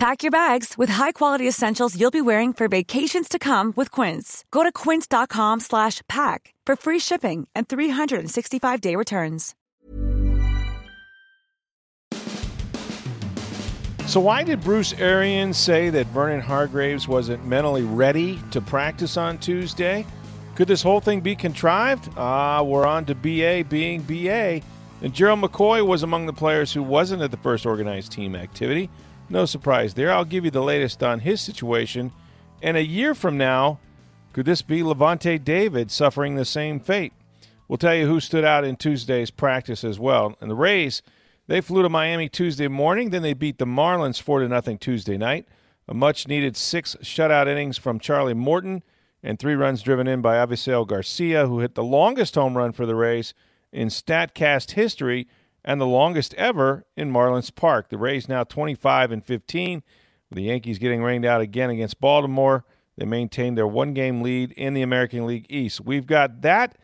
Pack your bags with high-quality essentials you'll be wearing for vacations to come with Quince. Go to quince.com/pack for free shipping and 365-day returns. So why did Bruce Arians say that Vernon Hargreaves wasn't mentally ready to practice on Tuesday? Could this whole thing be contrived? Ah, we're on to BA being BA. And Gerald McCoy was among the players who wasn't at the first organized team activity. No surprise there. I'll give you the latest on his situation. And a year from now, could this be Lavonte David suffering the same fate? We'll tell you who stood out in Tuesday's practice as well. And the Rays, they flew to Miami Tuesday morning, then they beat the Marlins 4 0 Tuesday night. A much needed six shutout innings from Charlie Morton and three runs driven in by Avisail Garcia, who hit the longest home run for the Rays in StatCast history and the longest ever in Marlins Park. The Rays now 25 and 15. With the Yankees getting rained out again against Baltimore, they maintain their one game lead in the American League East. We've got that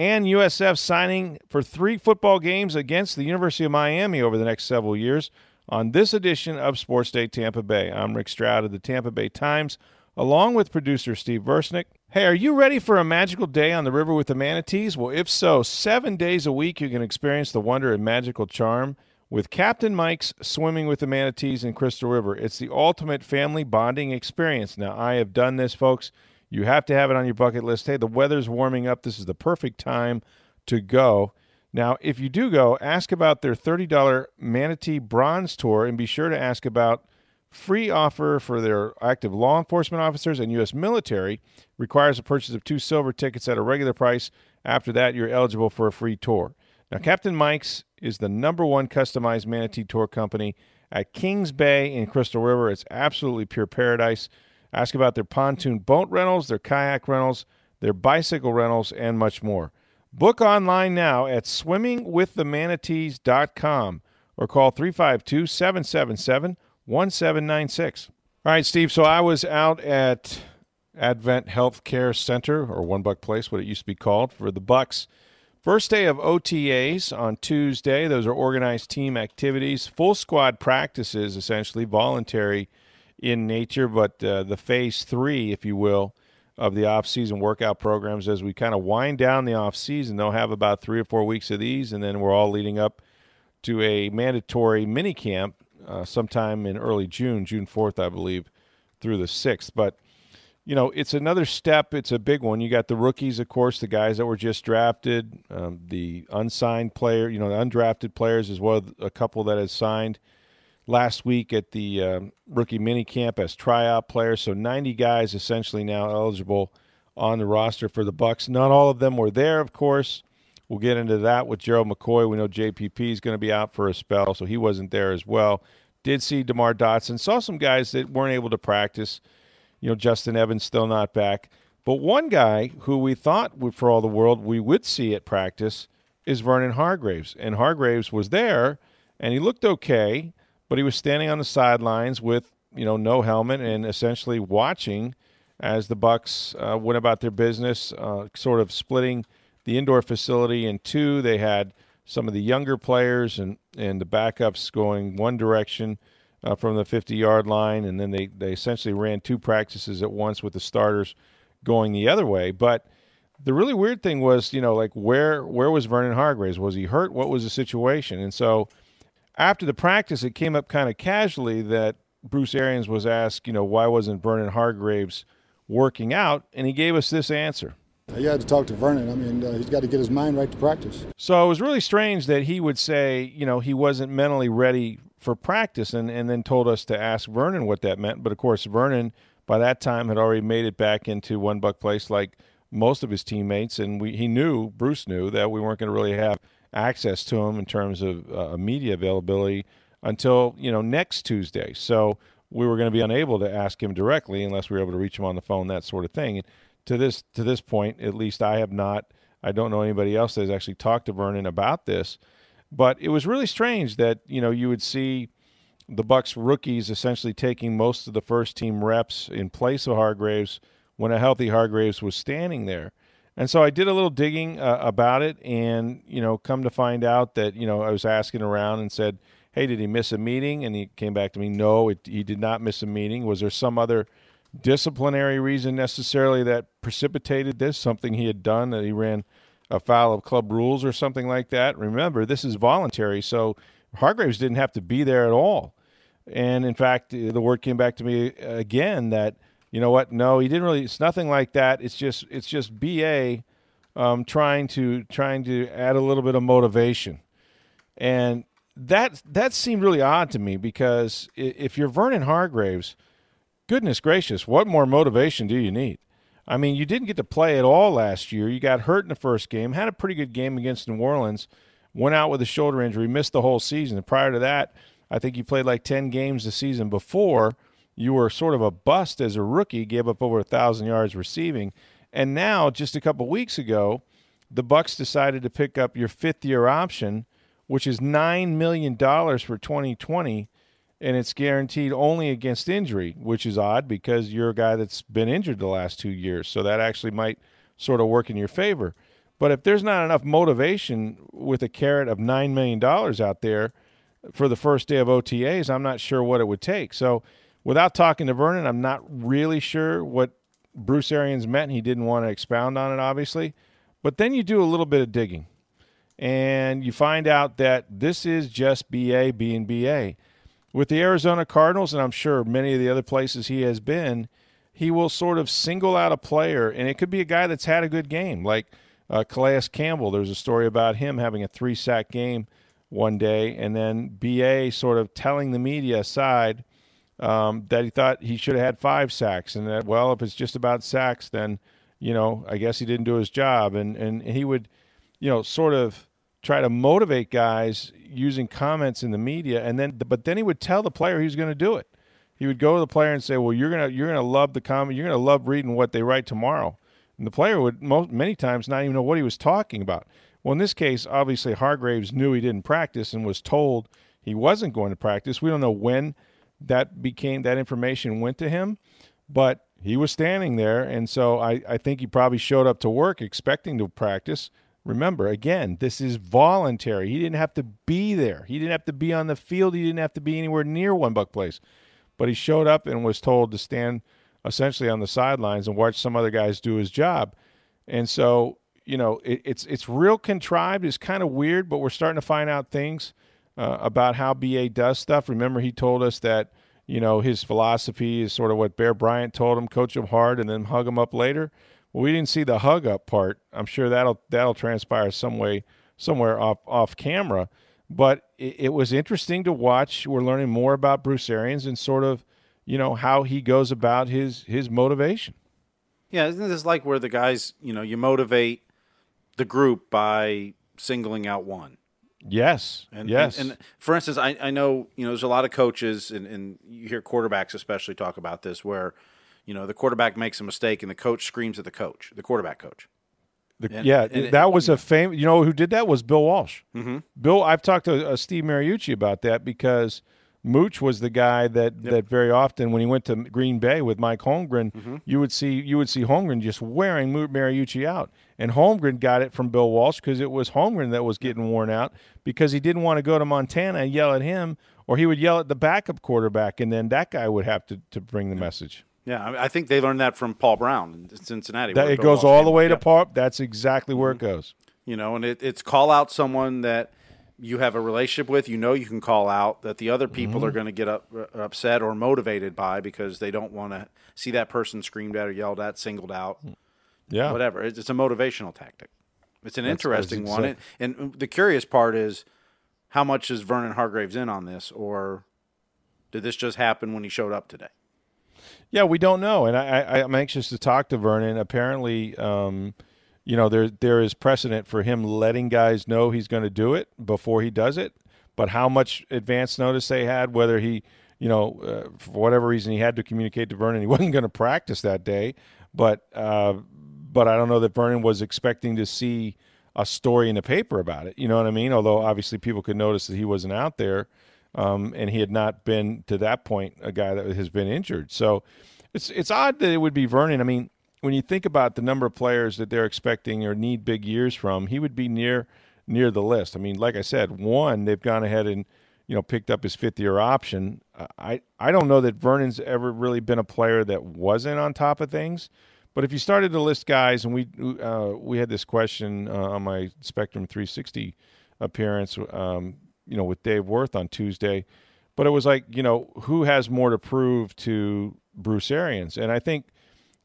and USF signing for three football games against the University of Miami over the next several years on this edition of Sports Day Tampa Bay. I'm Rick Stroud of the Tampa Bay Times, along with producer Steve Versnick. Hey, are you ready for a magical day on the river with the manatees? Well, if so, seven days a week you can experience the wonder and magical charm with Captain Mike's Swimming with the Manatees in Crystal River. It's the ultimate family bonding experience. Now, I have done this, folks. You have to have it on your bucket list. Hey, the weather's warming up. This is the perfect time to go. Now, if you do go, ask about their $30 Manatee Bronze Tour and be sure to ask about free offer for their active law enforcement officers and U.S. military. Requires a purchase of two silver tickets at a regular price. After that, you're eligible for a free tour. Now, Captain Mike's is the number one customized manatee tour company at Kings Bay in Crystal River. It's absolutely pure paradise. Ask about their pontoon boat rentals, their kayak rentals, their bicycle rentals, and much more. Book online now at swimmingwiththemanatees.com or call 352 777 1796. All right, Steve. So I was out at Advent Healthcare Center, or One Buc Place, what it used to be called, for the Bucs. First day of OTAs on Tuesday. Those are organized team activities, full squad practices, essentially voluntary in nature, but uh, the phase three, if you will, of the off-season workout programs as we kind of wind down the off-season. They'll have about three or four weeks of these, and then we're all leading up to a mandatory mini camp uh, sometime in early June, June 4th, I believe, through the 6th. But, you know, it's another step. It's a big one. You got the rookies, of course, the guys that were just drafted, um, the unsigned player, you know, the undrafted players as well, a couple that has signed last week at the uh, rookie mini camp as tryout players. So 90 guys essentially now eligible on the roster for the Bucs. Not all of them were there, of course. We'll get into that with Gerald McCoy. We know JPP is going to be out for a spell, so he wasn't there as well. Did see DeMar Dotson. Saw some guys that weren't able to practice. You know, Justin Evans still not back. But one guy who we thought, would, for all the world, we would see at practice is Vernon Hargreaves. And Hargreaves was there, and he looked okay, but he was standing on the sidelines with, you know, no helmet and essentially watching as the Bucs uh, went about their business, uh, sort of splitting – the indoor facility and two. They had some of the younger players and, and the backups going one direction uh, from the 50 yard line, and then they, they essentially ran two practices at once with the starters going the other way. But the really weird thing was, you know, like where where was Vernon Hargreaves? Was he hurt? What was the situation? And so after the practice, it came up kind of casually that Bruce Arians was asked, you know, why wasn't Vernon Hargreaves working out? And he gave us this answer. You had to talk to Vernon. I mean, uh, he's got to get his mind right to practice. So it was really strange that he would say, you know, he wasn't mentally ready for practice and, and then told us to ask Vernon what that meant. But of course, Vernon, by that time, had already made it back into One Buc Place like most of his teammates. And we, he knew, Bruce knew, that we weren't going to really have access to him in terms of uh, media availability until, you know, next Tuesday. So we were going to be unable to ask him directly unless we were able to reach him on the phone, that sort of thing to this to this point, at least I have not I don't know anybody else that has actually talked to Vernon about this. But it was really strange that you know you would see the Bucs rookies essentially taking most of the first team reps in place of Hargreaves when a healthy Hargreaves was standing there. And so I did a little digging uh, about it, and you know, come to find out that you know I was asking around and said, "Hey, did he miss a meeting?" And he came back to me, "No, it, he did not miss a meeting. Was there some other disciplinary reason necessarily that precipitated this? Something he had done that he ran afoul of club rules or something like that?" Remember, this is voluntary, so Hargreaves didn't have to be there at all. And in fact, the word came back to me again that you know what? No, he didn't really. It's nothing like that. It's just it's just ba um, trying to trying to add a little bit of motivation, and that that seemed really odd to me because if you're Vernon Hargreaves, goodness gracious, what more motivation do you need? I mean, you didn't get to play at all last year. You got hurt in the first game, had a pretty good game against New Orleans, went out with a shoulder injury, missed the whole season. Prior to that, I think you played like 10 games the season before. You were sort of a bust as a rookie, gave up over a 1,000 yards receiving. And now, just a couple weeks ago, the Bucs decided to pick up your fifth year option, which is $9 million for 2020 and it's guaranteed only against injury, which is odd because you're a guy that's been injured the last two years. So that actually might sort of work in your favor. But if there's not enough motivation with a carrot of $9 million out there, for the first day of OTAs, I'm not sure what it would take. So, without talking to Vernon, I'm not really sure what Bruce Arians meant. He didn't want to expound on it, obviously. But then you do a little bit of digging, and you find out that this is just BA being BA. With the Arizona Cardinals, and I'm sure many of the other places he has been, he will sort of single out a player, and it could be a guy that's had a good game, like uh, Calais Campbell. There's a story about him having a three sack game one day, and then BA sort of telling the media aside um, that he thought he should have had five sacks, and that well, if it's just about sacks, then you know I guess he didn't do his job, and and he would, you know, sort of try to motivate guys using comments in the media, and then but then he would tell the player he was going to do it. He would go to the player and say, "Well, you're gonna you're gonna love the comment. You're gonna love reading what they write tomorrow." And the player would most many times not even know what he was talking about. Well, in this case, obviously Hargreaves knew he didn't practice and was told he wasn't going to practice. We don't know when that became that information went to him, but he was standing there, and so I, I think he probably showed up to work expecting to practice. Remember, again, this is voluntary. He didn't have to be there. He didn't have to be on the field. He didn't have to be anywhere near One Buc Place. But he showed up and was told to stand essentially on the sidelines and watch some other guys do his job. And so you know, it, it's it's real contrived. It's kind of weird, but we're starting to find out things uh, about how BA does stuff. Remember, he told us that you know his philosophy is sort of what Bear Bryant told him: coach him hard and then hug him up later. Well, we didn't see the hug up part. I'm sure that'll that'll transpire some way somewhere off off camera. But it, it was interesting to watch. We're learning more about Bruce Arians and sort of you know how he goes about his his motivation. Yeah, isn't this like where the guys, you know, you motivate the group by singling out one. Yes. And, yes. And, and, for instance, I, I know, you know, there's a lot of coaches and, and you hear quarterbacks especially talk about this where, you know, the quarterback makes a mistake and the coach screams at the coach, the quarterback coach. The, and, yeah, and that it, was a famous. You know who did that was Bill Walsh. Mm-hmm. Bill, I've talked to uh, Steve Mariucci about that because Mooch was the guy that, yep. that very often when he went to Green Bay with Mike Holmgren, mm-hmm. you would see you would see Holmgren just wearing Mariucci out, and Holmgren got it from Bill Walsh because it was Holmgren that was getting worn out because he didn't want to go to Montana and yell at him, or he would yell at the backup quarterback, and then that guy would have to, to bring the message. Yeah, I think they learned that from Paul Brown in Cincinnati. That, it goes all the way to Paul. That's exactly where mm-hmm. it goes. You know, and it, it's call out someone that you have a relationship with, you know you can call out that the other people mm-hmm. are going to get up, uh, upset or motivated by because they don't want to see that person screamed at or yelled at, singled out. Yeah. Whatever. It's, it's a motivational tactic. It's an that's, interesting one. And, and the curious part is how much is Vernon Hargreaves in on this, or did this just happen when he showed up today? Yeah, we don't know. And I, I, am anxious to talk to Vernon. Apparently, um, – you know there there is precedent for him letting guys know he's going to do it before he does it but how much advance notice they had whether he you know uh, for whatever reason he had to communicate to Vernon he wasn't going to practice that day but uh, but I don't know that Vernon was expecting to see a story in the paper about it. You know what I mean? Although obviously people could notice that he wasn't out there, um, and he had not been to that point a guy that has been injured. So it's it's odd that it would be Vernon. I mean, when you think about the number of players that they're expecting or need big years from, he would be near near the list. I mean, like I said, one they've gone ahead and you know picked up his fifth year option. I I don't know that Vernon's ever really been a player that wasn't on top of things. But if you started to list guys, and we uh, we had this question uh, on my Spectrum 360 appearance, um, you know, with Dave Wirth on Tuesday, but it was like, you know, who has more to prove to Bruce Arians? And I think,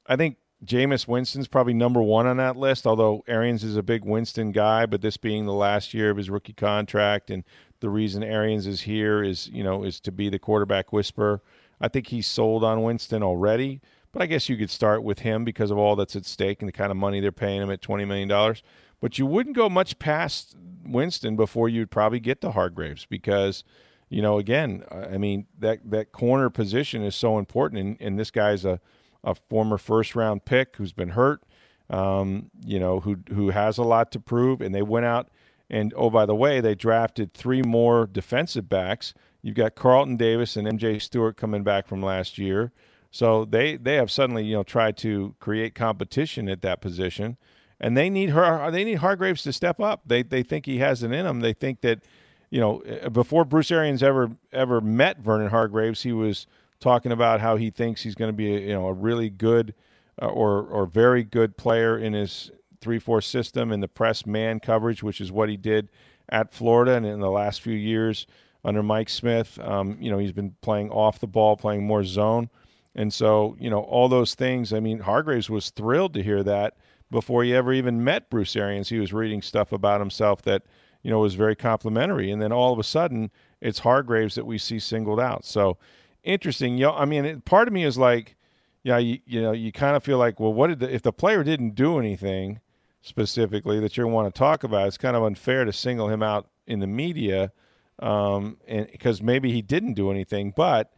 I think Jameis Winston's probably number one on that list. Although Arians is a big Winston guy, but this being the last year of his rookie contract, and the reason Arians is here is, you know, is to be the quarterback whisperer. I think he's sold on Winston already. But I guess you could start with him because of all that's at stake and the kind of money they're paying him at $20 million. But you wouldn't go much past Winston before you'd probably get to Hargreaves because, you know, again, I mean, that, that corner position is so important. And, and this guy's a, a former first round pick who's been hurt, um, you know, who, who has a lot to prove. And they went out and, oh, by the way, they drafted three more defensive backs. You've got Carlton Davis and MJ Stewart coming back from last year. So they they have suddenly you know tried to create competition at that position, and they need her they need Hargreaves to step up. They they think he has it in him. They think that you know eh, before Bruce Arians ever ever met Vernon Hargreaves, he was talking about how he thinks he's going to be a, you know a really good uh, or or very good player in his three four system in the press man coverage, which is what he did at Florida and in the last few years under Mike Smith. Um, you know he's been playing off the ball, playing more zone. And so, you know, all those things. I mean, Hargreaves was thrilled to hear that before he ever even met Bruce Arians. He was reading stuff about himself that, you know, was very complimentary. And then all of a sudden, it's Hargreaves that we see singled out. So interesting. You know, I mean, it, part of me is like, yeah, you, you know, you kind of feel like, well, what did the, if the player didn't do anything specifically that you want to talk about? It's kind of unfair to single him out in the media, um, and because maybe he didn't do anything, but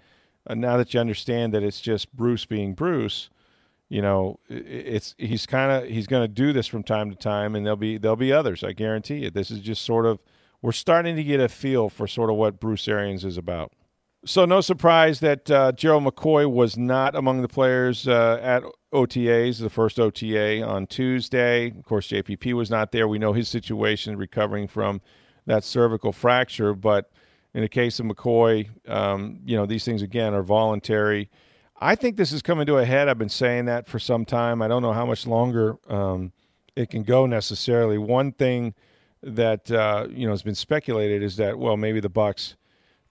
uh, now that you understand that it's just Bruce being Bruce, you know, it's he's kind of he's going to do this from time to time, and there'll be there'll be others. I guarantee you. This is just sort of we're starting to get a feel for sort of what Bruce Arians is about. So no surprise that uh, Gerald McCoy was not among the players uh, at OTAs, the first OTA on Tuesday. Of course, JPP was not there. We know his situation, recovering from that cervical fracture, but in the case of McCoy, um, you know, these things again are voluntary. I think this is coming to a head. I've been saying that for some time. I don't know how much longer um, it can go necessarily. One thing that uh, you know has been speculated is that well, maybe the Bucs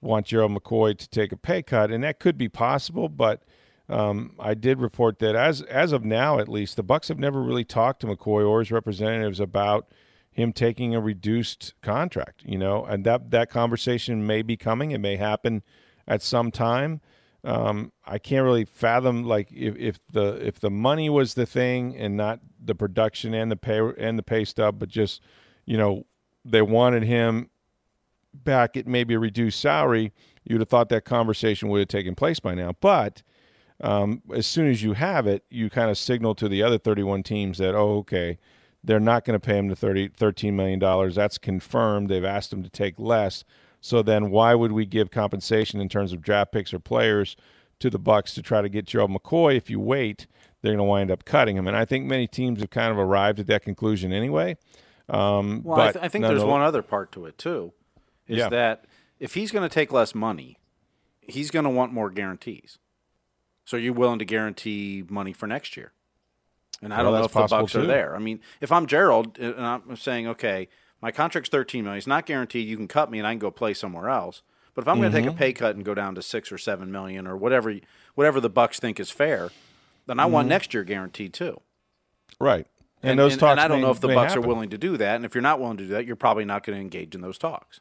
want Gerald McCoy to take a pay cut, and that could be possible. But um, I did report that as as of now, at least, the Bucs have never really talked to McCoy or his representatives about him taking a reduced contract, you know, and that that conversation may be coming. It may happen at some time. Um, I can't really fathom like if, if the if the money was the thing and not the production and the pay and the pay stub, but just you know they wanted him back at maybe a reduced salary. You'd have thought that conversation would have taken place by now, but um, as soon as you have it, you kind of signal to the other 31 teams that oh okay they're not going to pay him the 30, $13 million. That's confirmed. They've asked him to take less. So then why would we give compensation in terms of draft picks or players to the Bucs to try to get Gerald McCoy? If you wait, they're going to wind up cutting him. And I think many teams have kind of arrived at that conclusion anyway. Um, well, I, th- I, think there's one other part to it too, is yeah. that if he's going to take less money, he's going to want more guarantees. So you're willing to guarantee money for next year? And I well, don't know if the Bucs too. are there. I mean, if I'm Gerald and I'm saying, okay, my contract's 13 million, it's not guaranteed. You can cut me and I can go play somewhere else. But if I'm mm-hmm. going to take a pay cut and go down to six or seven million or whatever, whatever the Bucs think is fair, then I mm-hmm. want next year guaranteed too. Right. And, and those and, talks. And I don't may, know if the Bucs happen. are willing to do that. And if you're not willing to do that, you're probably not going to engage in those talks.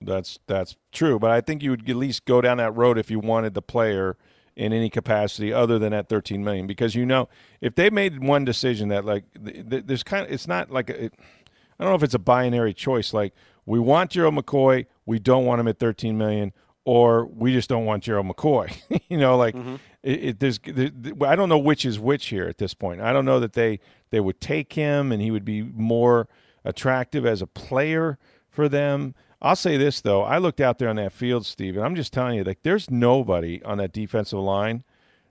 That's that's true. But I think you would at least go down that road if you wanted the player in any capacity other than at 13 million because you know if they made one decision that like there's kind of it's not like a, it, I don't know if it's a binary choice like we want Gerald McCoy we don't want him at 13 million or we just don't want Gerald McCoy you know like mm-hmm. it, it, there's there, I don't know which is which here at this point I don't know that they they would take him and he would be more attractive as a player for them. I'll say this though, I looked out there on that field, Steve, and I'm just telling you, like, there's nobody on that defensive line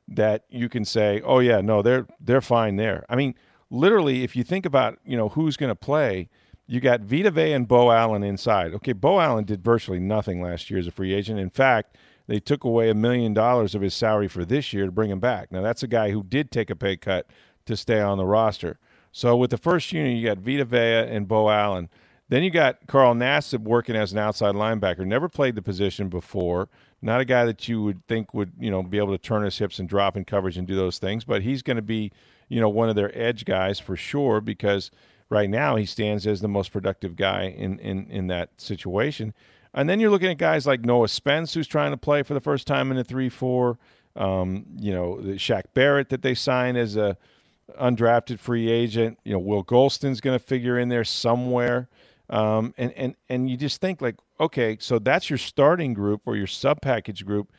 that you can say, "Oh yeah, no, they're they're fine there." I mean, literally, if you think about you know who's going to play, you got Vita Vea and Beau Allen inside. Okay, Beau Allen did virtually nothing last year as a free agent. In fact, they took away a million dollars of his salary for this year to bring him back. Now that's a guy who did take a pay cut to stay on the roster. So with the first unit, you got Vita Vea and Beau Allen. Then you got Carl Nassib working as an outside linebacker. Never played the position before. Not a guy that you would think would, you know, be able to turn his hips and drop in coverage and do those things. But he's going to be, you know, one of their edge guys for sure because right now he stands as the most productive guy in in in that situation. And then you're looking at guys like Noah Spence, who's trying to play for the first time in a three-four. Um, you know, Shaq Barrett that they signed as a undrafted free agent. You know, Will Gholston's going to figure in there somewhere. Um, and, and, and you just think like, okay, so that's your starting group or your sub package group.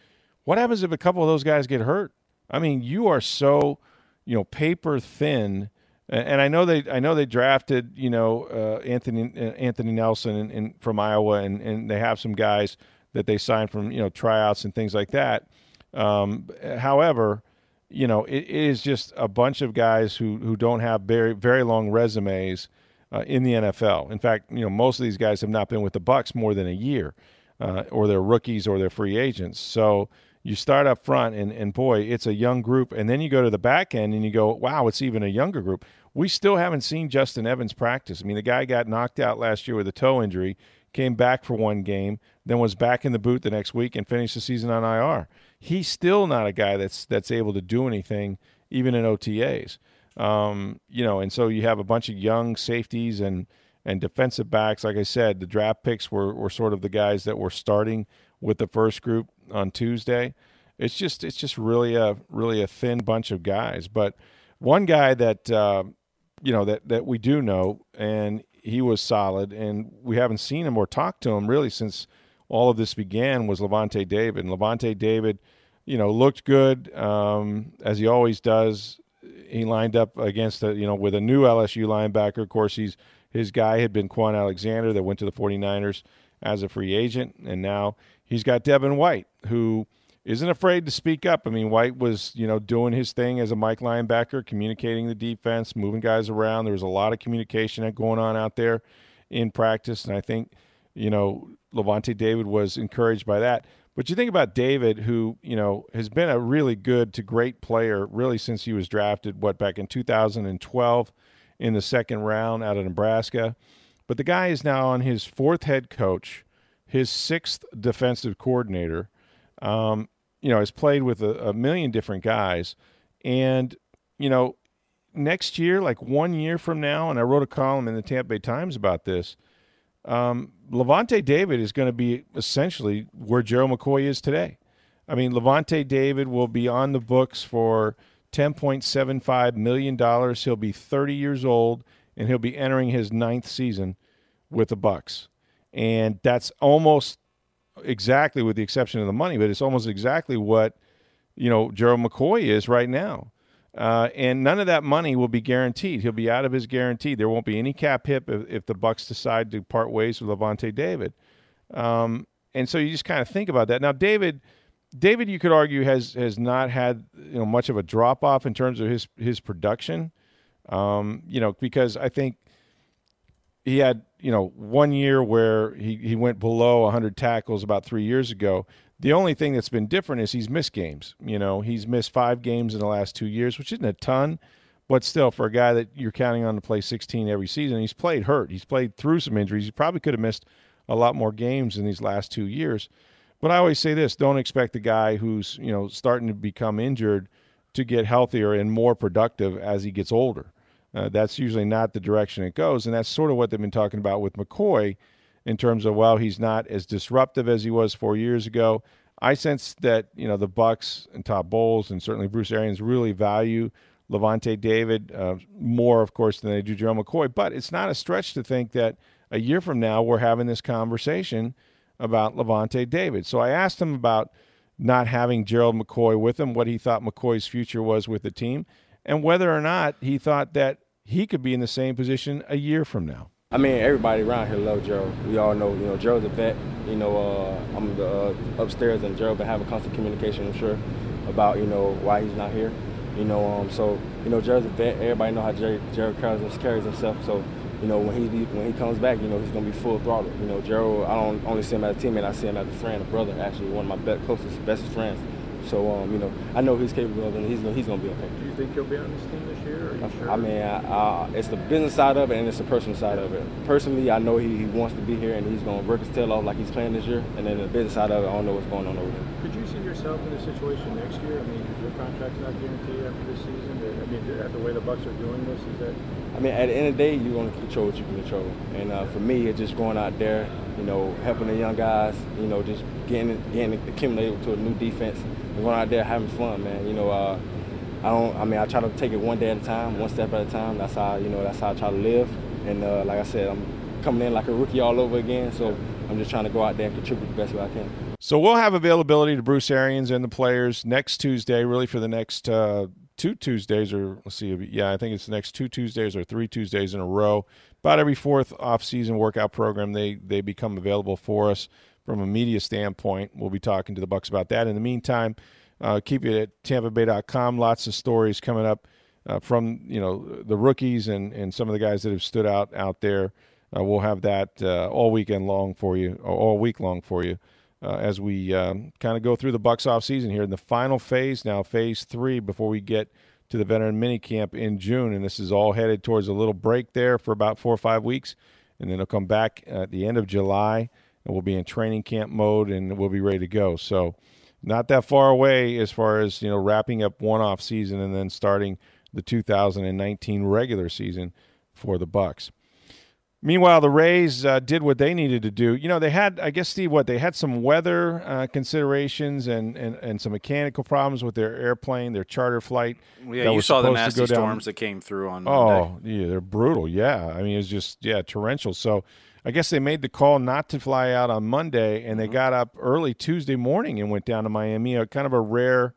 What happens if a couple of those guys get hurt? I mean, you are so, you know, paper thin. And, I know they, I know they drafted, you know, uh, Anthony uh, Anthony Nelson in, in, from Iowa, and, and they have some guys that they signed from, you know, tryouts and things like that. Um, however, you know, it, it is just a bunch of guys who who don't have very very long resumes uh, in the NFL. In fact, you know, most of these guys have not been with the Bucs more than a year, uh, or they're rookies or they're free agents. So you start up front, and and boy, it's a young group, and then you go to the back end and you go, wow, it's even a younger group. We still haven't seen Justin Evans practice. I mean, the guy got knocked out last year with a toe injury, came back for one game, then was back in the boot the next week and finished the season on IR. He's still not a guy that's that's able to do anything even in OTAs. Um, you know, and so you have a bunch of young safeties and and defensive backs. Like I said, the draft picks were were sort of the guys that were starting with the first group on Tuesday. It's just it's just really a really a thin bunch of guys. But one guy that uh, you know that that we do know, and he was solid, and we haven't seen him or talked to him really since all of this began was Lavonte David. And Lavonte David, you know, looked good um, as he always does he lined up against a, you know with a new LSU linebacker. Of course, he's his guy had been Kwon Alexander that went to the 49ers as a free agent, and now he's got Devin White, who isn't afraid to speak up. I mean, White was you know doing his thing as a Mike linebacker, communicating the defense, moving guys around. There was a lot of communication going on out there in practice, and I think you know Lavonte David was encouraged by that. But you think about David, who you know has been a really good to great player, really since he was drafted. What back in 2012 in the second round out of Nebraska. But the guy is now on his fourth head coach, his sixth defensive coordinator. Um, you know, has played with a, a million different guys, and you know, next year, like one year from now, and I wrote a column in the Tampa Bay Times about this um, Lavonte David is going to be essentially where Gerald McCoy is today. I mean, Lavonte David will be on the books for $10.75 million. He'll be 30 years old, and he'll be entering his ninth season with the Bucs. And that's almost exactly, with the exception of the money, but it's almost exactly what, you know, Gerald McCoy is right now. Uh, and none of that money will be guaranteed. He'll be out of his guarantee. There won't be any cap hit if, if the Bucs decide to part ways with Lavonte David. Um, and so you just kind of think about that. Now, David, David, you could argue has has not had you know much of a drop off in terms of his his production. Um, you know, because I think he had you know one year where he he went below 100 tackles about three years ago. The only thing that's been different is he's missed games. You know, he's missed five games in the last two years, which isn't a ton, but still, for a guy that you're counting on to play 16 every season, he's played hurt. He's played through some injuries. He probably could have missed a lot more games in these last two years. But I always say this: don't expect a guy who's you know starting to become injured to get healthier and more productive as he gets older. Uh, that's usually not the direction it goes, and that's sort of what they've been talking about with McCoy in terms of well, he's not as disruptive as he was four years ago. I sense that you know the Bucs and Todd Bowles and certainly Bruce Arians really value Lavonte David uh, more, of course, than they do Joe McCoy. But it's not a stretch to think that a year from now we're having this conversation about Lavonte David. So I asked him about not having Gerald McCoy with him, what he thought McCoy's future was with the team, and whether or not he thought that he could be in the same position a year from now. I mean, everybody around here love Gerald. We all know, you know, Gerald's a vet. You know, uh, I'm the, uh, upstairs, and Gerald been having constant communication, I'm sure, about you know why he's not here. You know, um, so you know, Gerald's a vet. Everybody know how Jerry, carries, carries himself. So you know, when he when he comes back, you know, he's gonna be full throttle. You know, Gerald, I don't only see him as a teammate, I see him as a friend, a brother, actually one of my best, closest, bestest friends. So, um, you know, I know he's capable of it, and he's gonna, he's gonna be okay. Do you think he'll be on this team this year? Are you sure? I mean, I, I, it's the business side of it and it's the personal side of it. Personally, I know he, he wants to be here and he's gonna work his tail off like he's playing this year. And then the business side of it, I don't know what's going on over there. Could you see yourself in this situation next year? I mean, your contract's not guaranteed after this season. I mean, at the way the Bucs are doing this, is that? I mean, at the end of the day, you're gonna control what you can control. And uh, for me, it's just going out there, you know, helping the young guys, you know, just getting getting accumulated to a new defense going out there having fun, man. You know, uh, I don't. I mean, I try to take it one day at a time, one step at a time. That's how you know. That's how I try to live. And uh, like I said, I'm coming in like a rookie all over again. So I'm just trying to go out there and contribute the best way I can. So we'll have availability to Bruce Arians and the players next Tuesday, really for the next uh, two Tuesdays, or let's see, yeah, I think it's the next two Tuesdays or three Tuesdays in a row. About every fourth off-season workout program, they they become available for us from a media standpoint. We'll be talking to the Bucs about that. In the meantime, uh, keep it at TampaBay.com. Lots of stories coming up uh, from you know the rookies and and some of the guys that have stood out out there. Uh, we'll have that uh, all weekend long for you, all week long for you, uh, as we um, kind of go through the Bucs off season here in the final phase now, phase three, before we get to the veteran mini camp in June, and this is all headed towards a little break there for about four or five weeks, and then it'll come back at the end of July, and we'll be in training camp mode, and we'll be ready to go. So not that far away as far as you know wrapping up one off season and then starting the 2019 regular season for the Bucs. Meanwhile, the Rays uh, did what they needed to do. You know, they had, I guess, Steve, what they had some weather uh, considerations and, and, and some mechanical problems with their airplane, their charter flight. Yeah, you saw the nasty storms that came through on. Oh, Monday. yeah, they're brutal. Yeah, I mean, it's just yeah, torrential. So I guess they made the call not to fly out on Monday, and they mm-hmm. got up early Tuesday morning and went down to Miami. A kind of a rare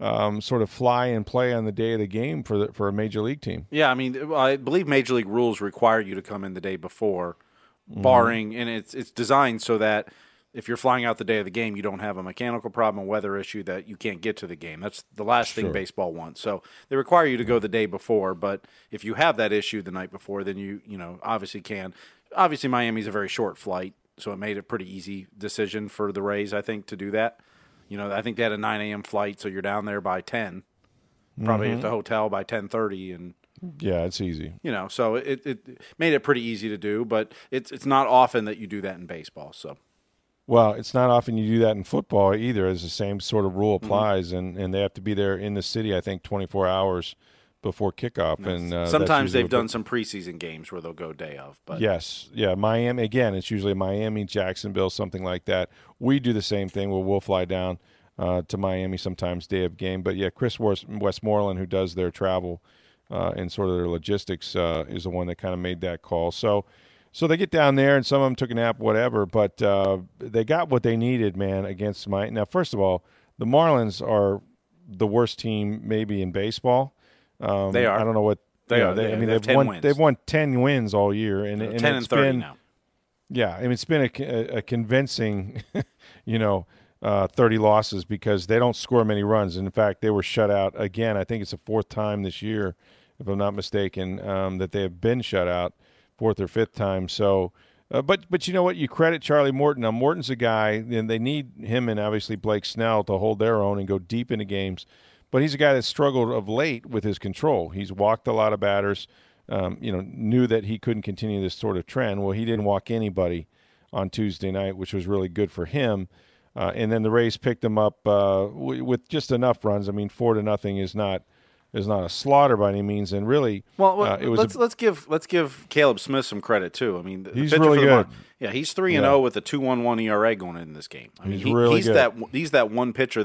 um, sort of fly and play on the day of the game for the, for a major league team. Yeah, I mean, I believe major league rules require you to come in the day before, mm-hmm. barring, and it's it's designed so that if you're flying out the day of the game, you don't have a mechanical problem, a weather issue that you can't get to the game. That's the last sure. thing baseball wants. So they require you to go the day before, but if you have that issue the night before, then you you know obviously can obviously Miami's a very short flight, so it made a pretty easy decision for the Rays, I think, to do that. You know, I think they had a 9 a.m. flight, so you're down there by 10, probably mm-hmm. at the hotel by 10:30, and yeah, it's easy. You know, so it, it made it pretty easy to do, but it's it's not often that you do that in baseball. So, well, it's not often you do that in football either, as the same sort of rule mm-hmm. applies, mm-hmm. and and they have to be there in the city, I think, 24 hours before kickoff. And uh, sometimes they've done some preseason games where they'll go day of. But yes, yeah, Miami again. It's usually Miami, Jacksonville, something like that. We do the same thing where we'll fly down uh, to Miami sometimes day of game. But yeah, Chris Westmoreland, who does their travel uh, and sort of their logistics, uh, is the one that kind of made that call. So. So they get down there, and some of them took a nap, whatever. But uh, they got what they needed, man, against my. Now, first of all, the Marlins are the worst team maybe in baseball. Um, they are. I don't know what they are. They, they, I mean, they have won. Wins. They've won ten wins all year, and, and ten and thirty been, now. Yeah, I mean, it's been a, a convincing, you know, uh, thirty losses because they don't score many runs. And in fact, they were shut out again. I think it's the fourth time this year, if I'm not mistaken, um, that they have been shut out, fourth or fifth time. So. Uh, but but you know what? You credit Charlie Morton. Now Morton's a guy, and they need him and obviously Blake Snell to hold their own and go deep into games but he's a guy that struggled of late with his control. He's walked a lot of batters. Um, you know, knew that he couldn't continue this sort of trend. Well, he didn't walk anybody on Tuesday night, which was really good for him. Uh, and then the Rays picked him up uh, w- with just enough runs. I mean, four to nothing is not is not a slaughter by any means, and really, well, uh, it was. Let's a, let's give let's give Caleb Smith some credit too. I mean, he's really good. yeah, he's three and zero with a two one one ERA going in this game. I mean, he's he, really he's good. that he's that one pitcher.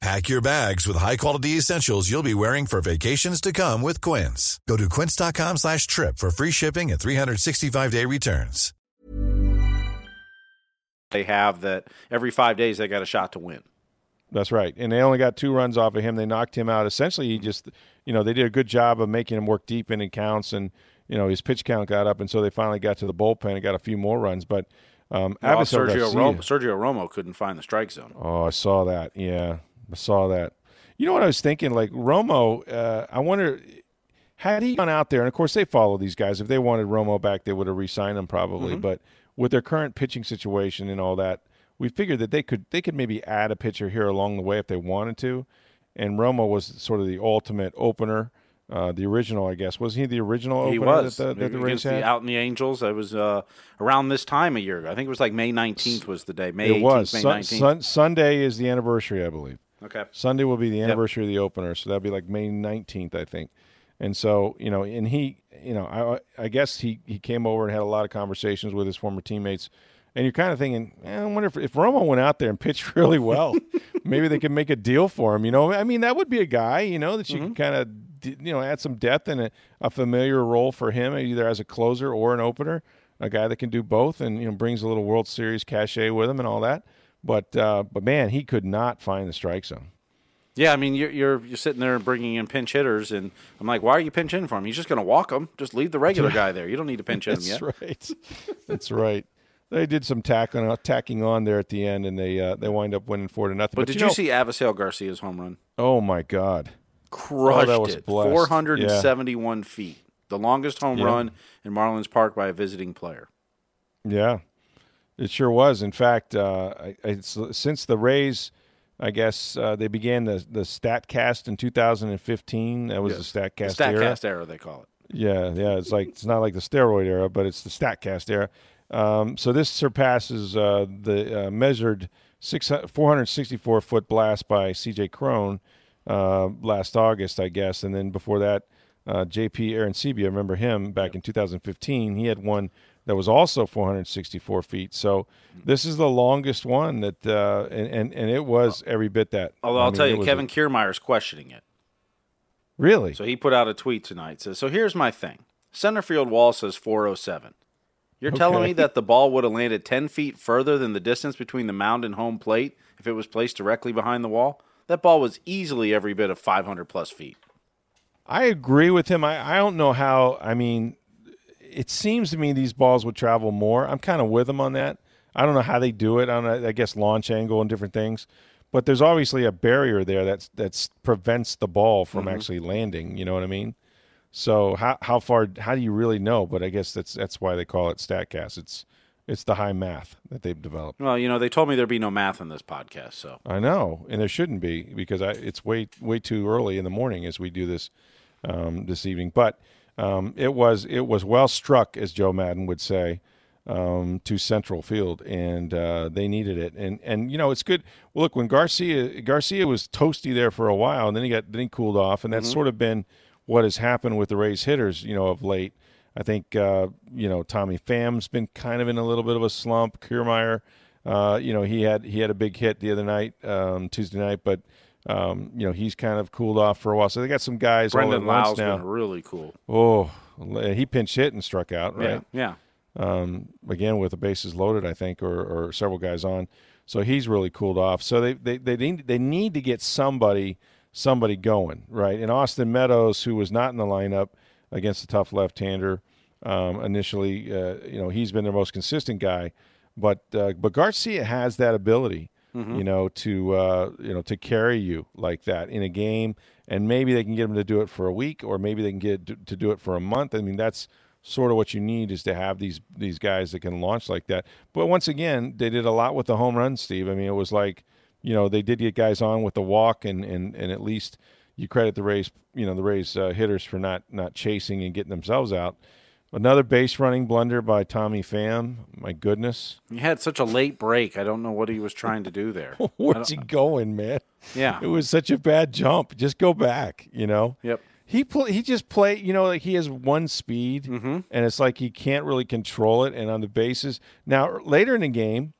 Pack your bags with high-quality essentials you'll be wearing for vacations to come with Quince. Go to quince.com slash trip for free shipping and 365-day returns. They have that every five days they got a shot to win. That's right. And they only got two runs off of him. They knocked him out. Essentially, he just, you know, they did a good job of making him work deep in counts, and you know his pitch count got up, and so they finally got to the bullpen and got a few more runs. But um, Well, Sergio, Garcia- Rom- Sergio Romo couldn't find the strike zone. Oh, I saw that. Yeah, I saw that. You know what I was thinking? Like Romo, uh, I wonder had he gone out there, and of course they follow these guys. If they wanted Romo back, they would have re-signed him probably. But with their current pitching situation and all that, we figured that they could they could maybe add a pitcher here along the way if they wanted to. And Romo was sort of the ultimate opener, uh, the original, I guess. Was he the original He opener was that the, that the Rays had? the, out in the Angels. It was uh, around this time a year ago. I think it was like May nineteenth was the day. May it was 18th, May Sun-. Sun- Sunday is the anniversary, I believe. Okay. Sunday will be the anniversary of the opener, so that'll be like May nineteenth, I think. And so, you know, and he, you know, I, I guess he he came over and had a lot of conversations with his former teammates. And you're kind of thinking, eh, I wonder if, if Romo went out there and pitched really well, maybe they could make a deal for him. You know, I mean, that would be a guy, you know, that you can kind of, you know, add some depth and a, a familiar role for him, either as a closer or an opener, a guy that can do both and you know brings a little World Series cachet with him and all that. But uh, but man, he could not find the strike zone. Yeah, I mean you're, you're you're sitting there bringing in pinch hitters, and I'm like, why are you pinch hitting for him? He's just going to walk them. Just leave the regular guy there. You don't need to pinch hit him yet. That's right. That's right. They did some tacking tacking on there at the end, and they uh, they wind up winning four to nothing. But, did you, know- see Avisail Garcia's home run? Oh my God! Crushed was it. blessed. 471 feet. The longest home Yeah. run in Marlins Park by a visiting player. Yeah, it sure was. In fact, uh, I, I, since the Rays, I guess uh, they began the the Statcast in 2015. That was Yes. the The Statcast era. Statcast era, they call it. Yeah, yeah. It's like it's not like the steroid era, but it's the Statcast era. Um, so this surpasses uh, the uh, measured 464 foot blast by C.J. Cron uh, last August, I guess, and then before that, uh, J.P. Arencibia. Remember him back in 2015? He had one that was also 464 feet. So this is the longest one that, uh, and, and and it was every bit that. Although I I'll mean, tell you, Kevin a- Kiermaier's questioning it. really. So he put out a tweet tonight. Says, so here's my thing. Center field wall says 407. You're telling me that the ball would have landed 10 feet further than the distance between the mound and home plate if it was placed directly behind the wall? That ball was easily every bit of 500 plus feet. I agree with him. I, I don't know how. I mean, it seems to me these balls would travel more. I'm kind of with them on that. I don't know how they do it. I don't know, I guess launch angle and different things, but there's obviously a barrier there that's that's prevents the ball from actually landing. You know what I mean? So how how far? How do you really know? But I guess that's that's why they call it Statcast. It's it's the high math that they've developed. Well, you know, they told me there'd be no math in this podcast, so. I know, and there shouldn't be because I, it's way way too early in the morning as we do this um, this evening. But um, it was it was well struck, as Joe Maddon would say, um, to central field, and uh, they needed it. And and you know it's good. Well, look, when Garcia Garcia was toasty there for a while, and then he got then he cooled off, and that's sort of been what has happened with the Rays hitters, you know, of late. I think uh, you know Tommy Pham's been kind of in a little bit of a slump. Kiermaier, uh, you know, he had he had a big hit the other night, um, Tuesday night, but um, you know he's kind of cooled off for a while. So they got some guys Brendan all now. been really cool. Oh, he pinch hit and struck out, right? Yeah, yeah. um, again with the bases loaded, I think, or, or several guys on. So he's really cooled off. So they, they, they need they need to get somebody somebody going right. And Austin Meadows, who was not in the lineup against the tough left-hander um, initially, uh, you know he's been their most consistent guy. But uh, but Garcia has that ability, you know, to uh, you know to carry you like that in a game, and maybe they can get them to do it for a week, or maybe they can get to, to do it for a month. I mean, that's sort of what you need is to have these these guys that can launch like that. But once again, they did a lot with the home run, Steve. I mean, it was like, you know, they did get guys on with the walk, and and and at least you credit the Rays, you know, the Rays uh, hitters for not not chasing and getting themselves out. Another base running blunder by Tommy Pham. My goodness, He had such a late break. I don't know what he was trying to do there. where's he going, man? Yeah. It was such a bad jump. Just go back, you know. Yep. he play, he just play. You know, like he has one speed, and it's like he can't really control it. And on the bases now, later in the game,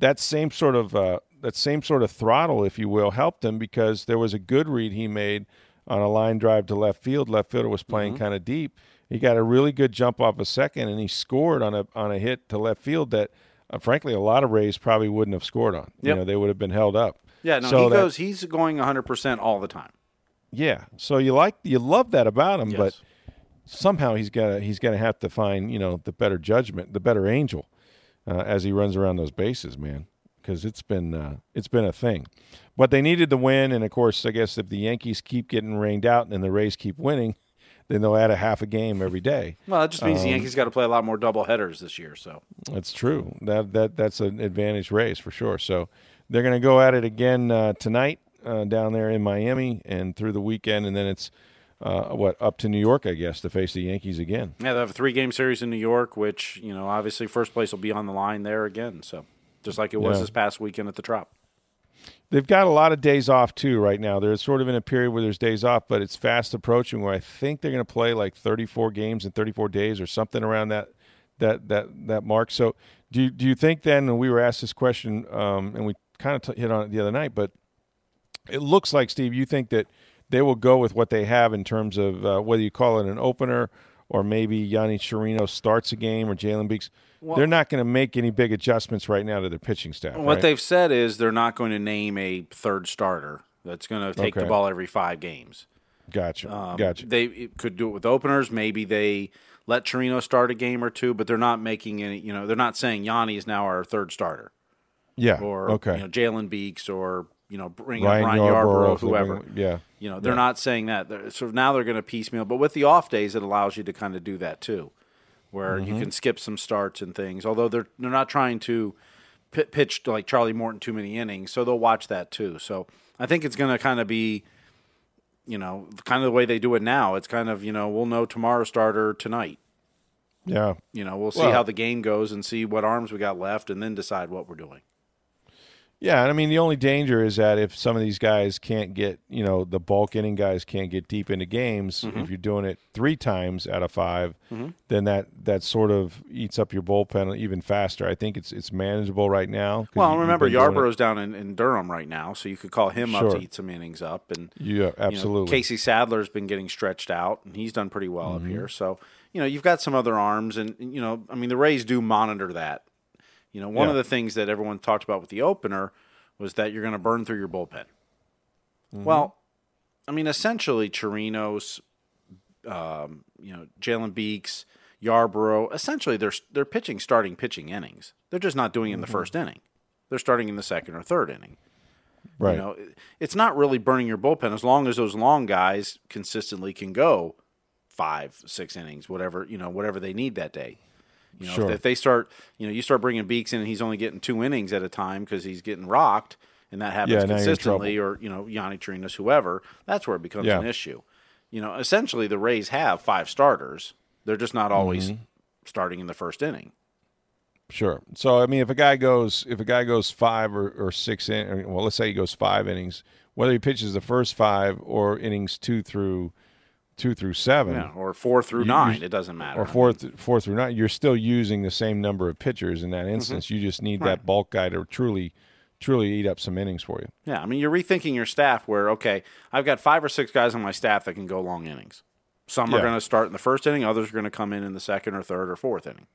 that same sort of uh, that same sort of throttle, if you will, helped him because there was a good read he made on a line drive to left field. Left fielder was playing kind of deep. He got a really good jump off a second, and he scored on a on a hit to left field that, uh, frankly, a lot of Rays probably wouldn't have scored on. You know, they would have been held up. Yeah, no, So he that- goes. He's going 100 percent all the time. Yeah, so you like you love that about him, but somehow he's got he's going to have to find you know the better judgment, the better angel, uh, as he runs around those bases, man. Because it's been uh, it's been a thing, but they needed the win, and of course, I guess if the Yankees keep getting rained out and the Rays keep winning, then they'll add a half a game every day. Well, that just means Um, the Yankees got to play a lot more double headers this year. So That's true. That that that's an advantage Rays for sure. So they're going to go at it again uh, tonight uh, down there in Miami and through the weekend, and then it's uh, what up to New York, I guess, to face the Yankees again. yeah, they have a three game series in New York, which you know obviously first place will be on the line there again. So just like it was Yeah. this past weekend at the Trop. They've got a lot of days off too right now. They're sort of in a period where there's days off, but it's fast approaching where I think they're going to play like 34 games in 34 days or something around that that that that mark. So do you, do you think then? And we were asked this question, um, and we kind of t- hit on it the other night, but it looks like Steve, you think that they will go with what they have in terms of uh, whether you call it an opener or maybe Yonny Chirino starts a game or Jalen Beeks. they're not going to make any big adjustments right now to their pitching staff. What right? they've said is they're not going to name a third starter that's going to take the ball every five games. gotcha, Um, gotcha. They could do it with openers. Maybe they let Chirino start a game or two, but they're not making any. You know, they're not saying Yonny is now our third starter yeah, or okay. you know Jalen Beeks or you know bring Ryan up Ryan Yarbrough, Yarborough, if whoever. bring- yeah. You know, they're not saying that. They're, so now they're going to piecemeal, but with the off days, it allows you to kind of do that too, where Mm-hmm. you can skip some starts and things. Although they're they're not trying to pi pitch to like Charlie Morton too many innings, so they'll watch that too. So I think it's going to kind of be, you know, kind of the way they do it now. It's kind of you know we'll know tomorrow's starter tonight. Yeah, You know, we'll see Well- how the game goes and see what arms we got left, and then decide what we're doing. Yeah. And I mean, the only danger is that if some of these guys can't get, you know, the bulk inning guys can't get deep into games, Mm-hmm. if you're doing it three times out of 5 then that that sort of eats up your bullpen even faster. I think it's it's manageable right now. Well, you- remember been doing it- Yarbrough's down in, in Durham right now, so you could call him up to eat some innings up. And Yeah, you know, absolutely. Casey Sadler's been getting stretched out, and he's done pretty well up here. So you know, you've got some other arms, and, you know, I mean, the Rays do monitor that. You know, one Yeah. of the things that everyone talked about with the opener was that you're going to burn through your bullpen. Well, I mean, essentially, Chirinos, um, you know, Jalen Beeks, Yarbrough, essentially they're they're pitching starting pitching innings. They're just not doing it in the first inning. They're starting in the second or third inning. right. You know, it's not really burning your bullpen as long as those long guys consistently can go five, six innings, whatever you know, whatever they need that day. You know, Sure. if, if they start, you know, you start bringing Beeks in and he's only getting two innings at a time because he's getting rocked, and that happens Yeah, now you're in consistently, or you know, Yonny Chirinos, whoever, that's where it becomes Yeah. an issue. You know, essentially the Rays have five starters. They're just not always Mm-hmm. starting in the first inning. Sure. So I mean, if a guy goes, if a guy goes five or, or six in, well, let's say he goes five innings, whether he pitches the first five or innings two through two through seven, Yeah, or four through You- nine, you- it doesn't matter. or four th- four through nine, you're still using the same number of pitchers in Mm-hmm. that instance. You just need that bulk guy to truly, truly eat up some innings for you. Yeah, I mean, you're rethinking your staff where, okay, I've got five or six guys on my staff that can go long innings. Some are going to start in the first inning, others are going to come in in the second or third or fourth inning.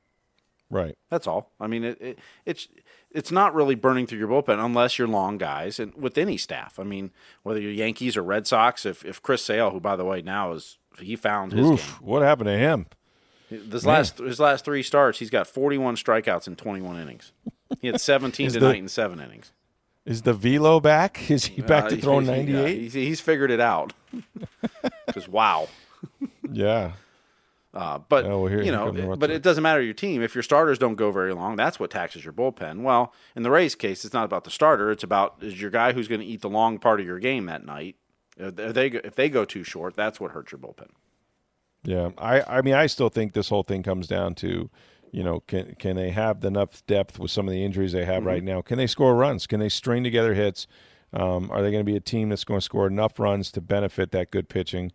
Right. That's all. I mean, it, it, it's it's not really burning through your bullpen unless you're long guys, and with any staff. I mean, whether you're Yankees or Red Sox, if if Chris Sale, who by the way now is he found his Oof. What happened to him? game. This last his last three starts, he's got 41 strikeouts in 21 innings. He had 17 Is the- tonight in seven innings. Is the velo back? Is he back Uh, to throwing 98? he- eight? he's, he's figured it out. Because wow. Yeah. Uh, but Oh, well, you know, come but it doesn't matter your team if your starters don't go very long. That's what taxes your bullpen. Well, in the Rays case, it's not about the starter. It's about is your guy who's going to eat the long part of your game that night. If they go, if they go too short, that's what hurts your bullpen. Yeah, I, I mean, I still think this whole thing comes down to, you know, can can they have enough depth with some of the injuries they have right now? Can they score runs? Can they string together hits? Um, are they going to be a team that's going to score enough runs to benefit that good pitching?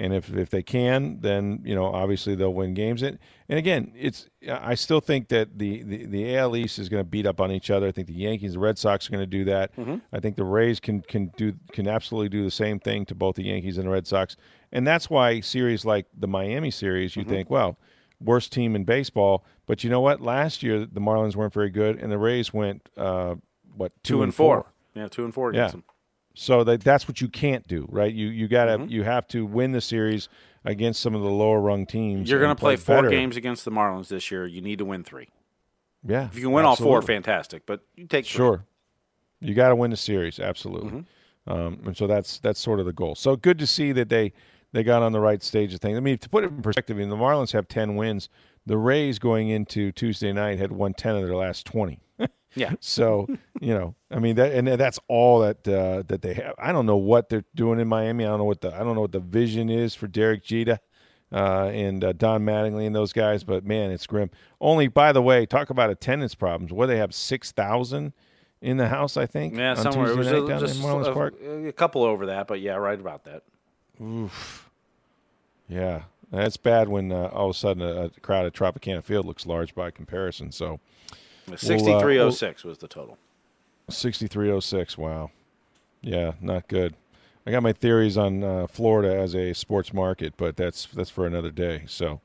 And if, if they can, then you know obviously they'll win games. And and again, it's I still think that the, the, the AL East is going to beat up on each other. I think the Yankees, the Red Sox are going to do that. Mm-hmm. I think the Rays can can do can absolutely do the same thing to both the Yankees and the Red Sox. And that's why series like the Miami series, you think, well, worst team in baseball. But you know what? Last year the Marlins weren't very good, and the Rays went uh, what two, Two, and four. Yeah, two and four against Yeah. them. So that that's what you can't do, right? You you gotta you have to win the series against some of the lower rung teams. You're going to play four better. games against the Marlins this year. You need to win three. Yeah, If you can win all four, fantastic. But you take three. Sure, you got to win the series, absolutely. Um, and so that's that's sort of the goal. So good to see that they they got on the right stage of things. I mean, to put it in perspective, I mean, the Marlins have ten wins. The Rays going into Tuesday night had won ten of their last twenty. Yeah. So you know, I mean that, and that's all that uh, that they have. I don't know what they're doing in Miami. I don't know what the I don't know what the vision is for Derek Jeter uh, and uh, Don Mattingly and those guys. But man, it's grim. Only by the way, talk about attendance problems. Where they have six thousand in the house, I think. Yeah, somewhere. It was a, down just in Marlins a, Park. a couple over that, but yeah, right about that. Oof. Yeah, that's bad when uh, all of a sudden a, a crowd at Tropicana Field looks large by comparison. So. Oh six was the total. 6306. Wow. Yeah, not good. I got my theories on uh, Florida as a sports market, but that's that's for another day. So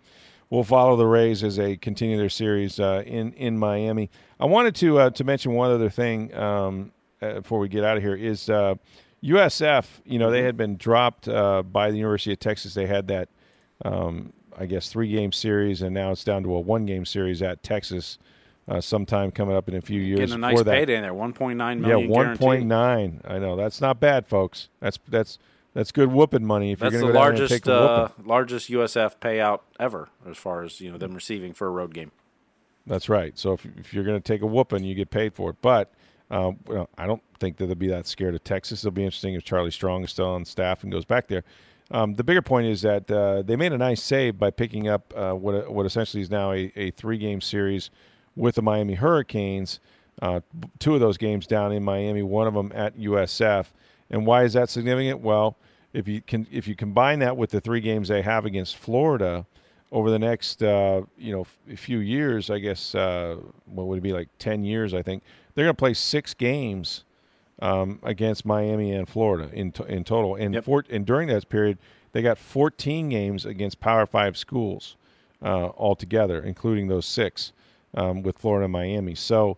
we'll follow the Rays as they continue their series uh, in in Miami. I wanted to uh, to mention one other thing um, uh, before we get out of here is uh, USF. You know they had been dropped uh, by the University of Texas. They had that um, I guess three game series, and now it's down to a one game series at Texas. Uh, sometime coming up in a few years. Getting a nice that. payday in there, one point nine Yeah, million. one guaranteed. point nine. I know that's not bad, folks. That's that's that's good whooping money. If That's you're the going to go down and largest take uh, largest USF payout ever, as far as you know them receiving for a road game. That's right. So if if you're going to take a whooping, you get paid for it. But um, well, I don't think that they'll be that scared of Texas. It'll be interesting if Charlie Strong is still on staff and goes back there. Um, the bigger point is that uh, they made a nice save by picking up uh, what what essentially is now a, a three game series with the Miami Hurricanes. Uh, two of those games down in Miami, one of them at USF. And why is that significant? Well, if you can if you combine that with the three games they have against Florida over the next uh, you know f- few years, I guess uh, what would it be like ten years? I think they're going to play six games um, against Miami and Florida in to- in total. And Yep. four, and during that period, they got 14 games against Power Five schools uh, altogether, including those six um, with Florida and Miami. So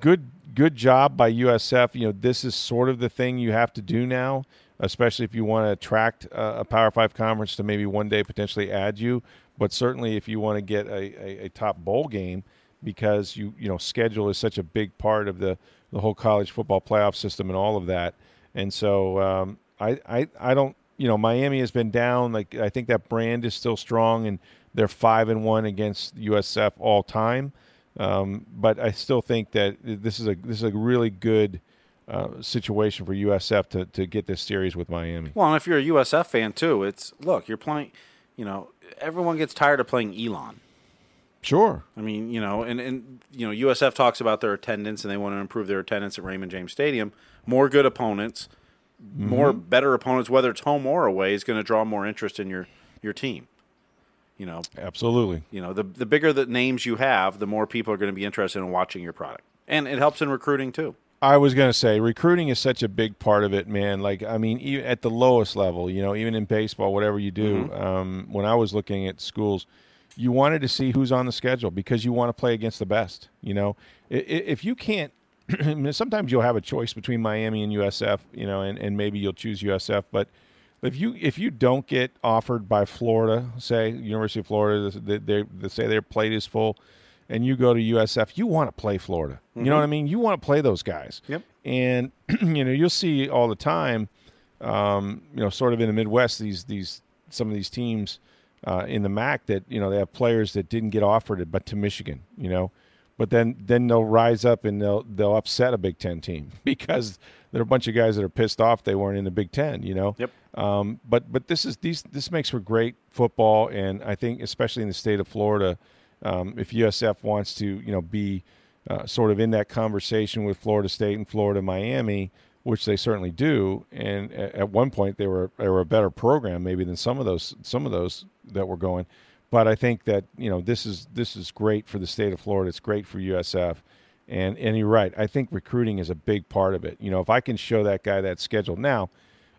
good good job by USF. You know this is sort of the thing you have to do now, especially if you want to attract uh, a Power Five conference to maybe one day potentially add you. But certainly if you want to get a, a, a top bowl game, because you you know schedule is such a big part of the the whole college football playoff system and all of that. And so um, I, I I don't you know Miami has been down. Like I think that brand is still strong, and they're five and one against USF all time. Um, but I still think that this is a this is a really good uh, situation for USF to, to get this series with Miami. Well, and if you're a USF fan too, it's look, you're playing. You know, everyone gets tired of playing Elon. Sure. I mean, you know, and, and you know, USF talks about their attendance and they want to improve their attendance at Raymond James Stadium. More good opponents, more better opponents, whether it's home or away, is going to draw more interest in your your team. You know, Absolutely. you know, the the bigger the names you have, the more people are going to be interested in watching your product, and it helps in recruiting too. I was going to say recruiting is such a big part of it, man. Like, I mean, even at the lowest level, you know, even in baseball, whatever you do. Um, when I was looking at schools, you wanted to see who's on the schedule because you want to play against the best. You know, if you can't, sometimes you'll have a choice between Miami and USF. You know, and, and maybe you'll choose USF, but if you if you don't get offered by Florida, say University of Florida, they, they, they say their plate is full, and you go to USF, you want to play Florida. You know what I mean? You want to play those guys. Yep. And you know you'll see all the time, um, you know, sort of in the Midwest, these these some of these teams uh, in the MAC that you know they have players that didn't get offered it, but to Michigan, you know, but then then they'll rise up and they'll they'll upset a Big Ten team because there are a bunch of guys that are pissed off they weren't in the Big Ten, you know. Yep. Um, but but this is these this makes for great football, and I think especially in the state of Florida, um, if USF wants to you know be uh, sort of in that conversation with Florida State and Florida Miami, which they certainly do. And at, at one point, they were they were a better program maybe than some of those some of those that were going. But I think that you know this is this is great for the state of Florida. It's great for USF. And and you're right. I think recruiting is a big part of it. You know, if I can show that guy that schedule now,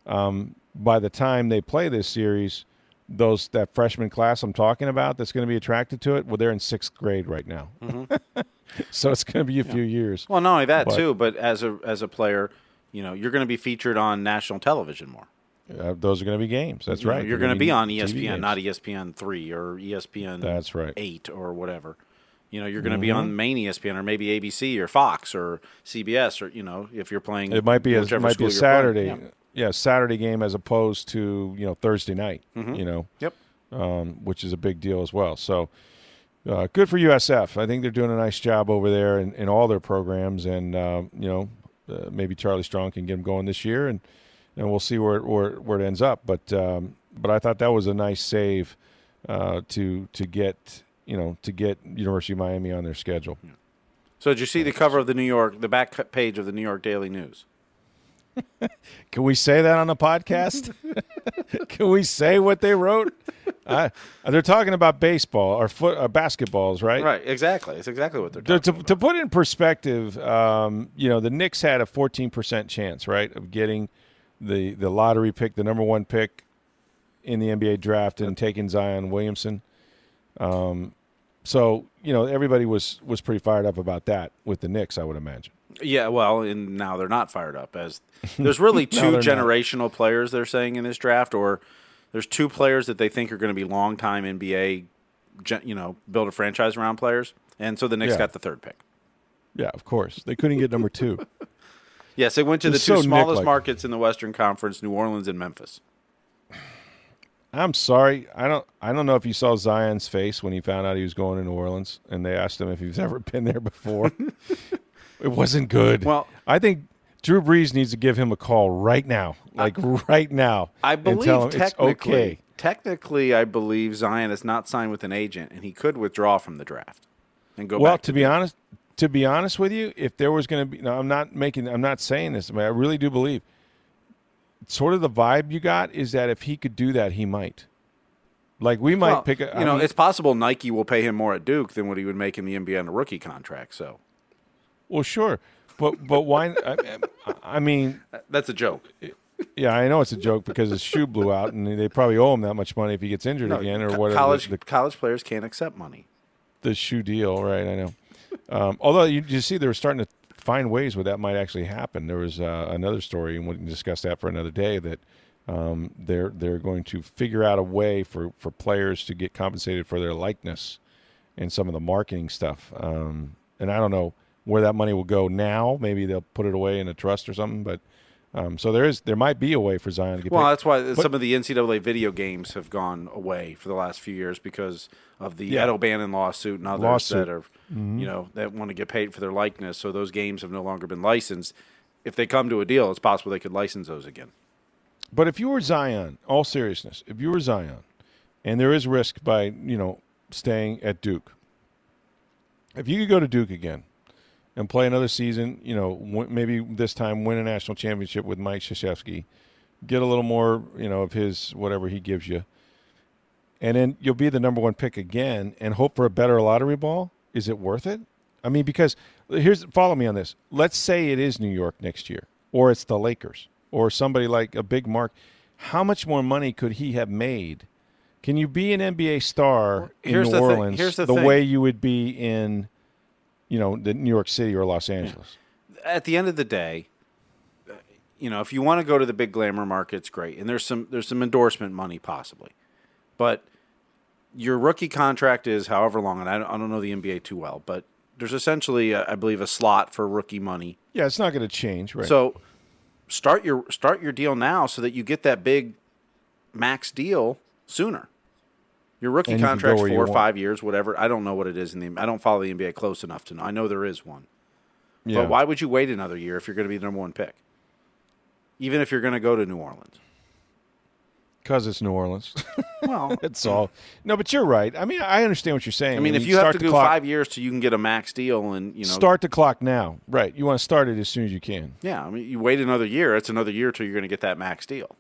um, by the time they play this series, those that freshman class I'm talking about that's going to be attracted to it, well, they're in sixth grade right now, mm-hmm. so it's going to be a yeah. few years. Well, not only that but, too, but as a as a player, you know, you're going to be featured on national television more. Uh, those are going to be games. That's you right. Know, you're going to be on ESPN, not ESPN three or ESPN. That's right. Eight or whatever. You know, you're going to mm-hmm. be on main ESPN or maybe ABC or Fox or CBS or you know, if you're playing. It might be a it might be a Saturday, yeah. yeah. Saturday game as opposed to you know Thursday night. Mm-hmm. You know, yep, um, which is a big deal as well. So. Uh, good for USF. I think they're doing a nice job over there in, in all their programs, and uh, you know uh, maybe Charlie Strong can get them going this year, and and we'll see where where, where it ends up. But um, but I thought that was a nice save uh, to to get you know, to get University of Miami on their schedule. Yeah. So did you see the cover of the New York, the back page of the New York Daily News? Can we say that on the podcast? Can we say what they wrote? Uh, they're talking about baseball or foot, uh, basketballs, right? Right, exactly. It's exactly what they're talking to. To put in perspective, um, you know, the Knicks had a 14% chance, right, of getting the, the lottery pick, the number one pick in the NBA draft and taking Zion Williamson. Um, so you know everybody was was pretty fired up about that with the Knicks, I would imagine. Yeah, well, and now they're not fired up as there's really two generational not. players they're saying in this draft, or there's two players that they think are going to be long time NBA, you know, build a franchise around players, and so the Knicks yeah. got the third pick. Yeah, of course they couldn't get number two. yes, they went to it's the two so smallest markets in the Western Conference, New Orleans and Memphis. I'm sorry. I don't. I don't know if you saw Zion's face when he found out he was going to New Orleans, and they asked him if he's ever been there before. it wasn't good. Well, I think Drew Brees needs to give him a call right now, like I, right now. I believe technically, okay. technically, I believe Zion is not signed with an agent, and he could withdraw from the draft and go. Well, to, to be honest, to be honest with you, if there was going to be, no, I'm not making, I'm not saying this, but I really do believe sort of the vibe you got is that if he could do that, he might. Like we might well, pick. A, you know, mean, it's possible Nike will pay him more at Duke than what he would make in the NBA on a rookie contract. So, well, sure, but but why? I, I mean, that's a joke. Yeah, I know it's a joke because his shoe blew out, and they probably owe him that much money if he gets injured no, again or whatever. College the, college players can't accept money. The shoe deal, right? I know. Um, although you, you see, they were starting to find ways where that might actually happen. There was uh, another story, and we can discuss that for another day. That um, they're they're going to figure out a way for, for players to get compensated for their likeness and some of the marketing stuff. Um, and I don't know where that money will go now. Maybe they'll put it away in a trust or something. But um, so there is there might be a way for Zion to get. Well, picked. that's why but, some of the NCAA video games have gone away for the last few years because of the yeah. Ed O'Bannon lawsuit and others lawsuit. that are mm-hmm. you know that want to get paid for their likeness. So those games have no longer been licensed. If they come to a deal, it's possible they could license those again. But if you were Zion, all seriousness, if you were Zion, and there is risk by you know staying at Duke, if you could go to Duke again and play another season, you know, maybe this time win a national championship with Mike Krzyzewski, get a little more, you know, of his whatever he gives you, and then you'll be the number one pick again and hope for a better lottery ball. Is it worth it? I mean, because here's follow me on this. Let's say it is New York next year, or it's the Lakers, or somebody like a big mark. How much more money could he have made? Can you be an NBA star in New Orleans the, the way you would be in you know, the New York City or Los Angeles. At the end of the day, uh, you know, if you want to go to the big glamour markets, great, and there's some there's some endorsement money possibly, but your rookie contract is however long, and I don't, I don't know the NBA too well, but there's essentially, a, I believe, a slot for rookie money. Yeah, it's not going to change, right? So start your start your deal now so that you get that big max deal sooner. Your rookie and contract's four or five years, whatever. I don't know what it is in the. I don't follow the NBA close enough to know. I know there is one. Yeah. But why would you wait another year if you're going to be the number one pick? Even if you're going to go to New Orleans. Because it's New Orleans. Well, That's all. No, but you're right. I mean, I understand what you're saying. I mean, if you start have to do clock, five years till you can get a max deal, and you know, start the clock now. Right. You want to start it as soon as you can. yeah, I mean, you wait another year. It's another year till you're going to get that max deal.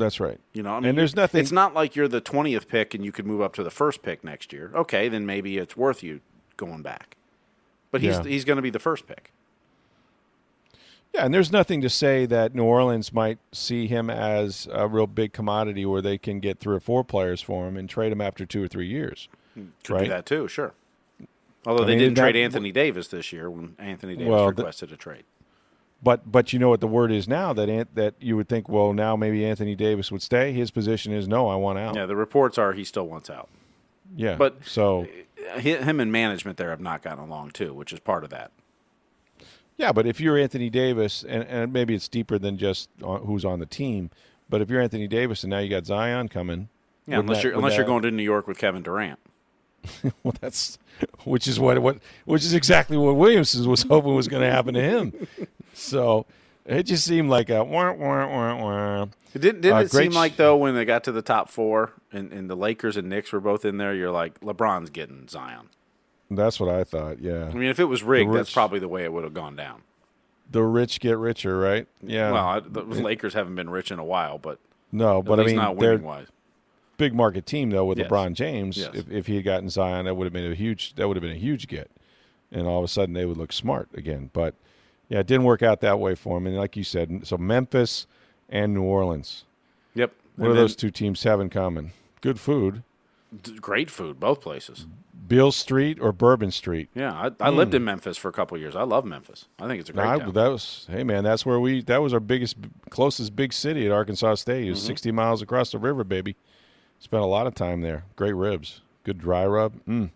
That's right. You know, I mean, and there's nothing. It's not like you're the twentieth pick and you could move up to the first pick next year. Okay, then maybe it's worth you going back. But he's Yeah. he's going to be the first pick. Yeah, and there's nothing to say that New Orleans might see him as a real big commodity where they can get three or four players for him and trade him after two or three years. Hmm, could Right. do that too, sure. Although I they mean, didn't that- trade Anthony Davis this year when Anthony Davis Well, requested a trade. But but you know what the word is now that Ant, that you would think well now maybe Anthony Davis would stay. His position is no, I want out. Yeah, the reports are he still wants out. Yeah, But- so Him and management there have not gotten along too, which is part of that. yeah, but if you're Anthony Davis and, and maybe it's deeper than just on, who's on the team, but if you're Anthony Davis and now you got Zion coming, Yeah, unless that- you're unless you're going to New York with Kevin Durant. Well, that's which is what what which is exactly what Williamson was hoping was going to happen to him. So it just seemed like a wah, wah, wah, wah. It didn't, didn't Uh, it seem like though when they got to the top four and, and the Lakers and Knicks were both in there, you're like LeBron's getting Zion. That's what I thought. Yeah. I mean, if it was rigged, that's probably the way it would have gone down. the rich get richer, right? Yeah. Well, I, the Lakers haven't been rich in a while, but no, but I mean not winning wise. big market team though with Yes. LeBron James. Yes. If, if he had gotten Zion, that would have been a huge. That would have been a huge get, and all of a sudden they would look smart again. But yeah, it didn't work out that way for him. And like you said, so Memphis and New Orleans. Yep. What And do those two teams have in common? Good food. Great food, both places. Beale Street or Bourbon Street. Yeah, I, I lived in Memphis for a couple of years. I love Memphis. I think it's a great I- town. that was hey man, that's where we that was our biggest closest big city at Arkansas State. It was Mm-hmm. 60 miles across the river, baby. Spent a lot of time there. Great ribs, good dry rub. Mm.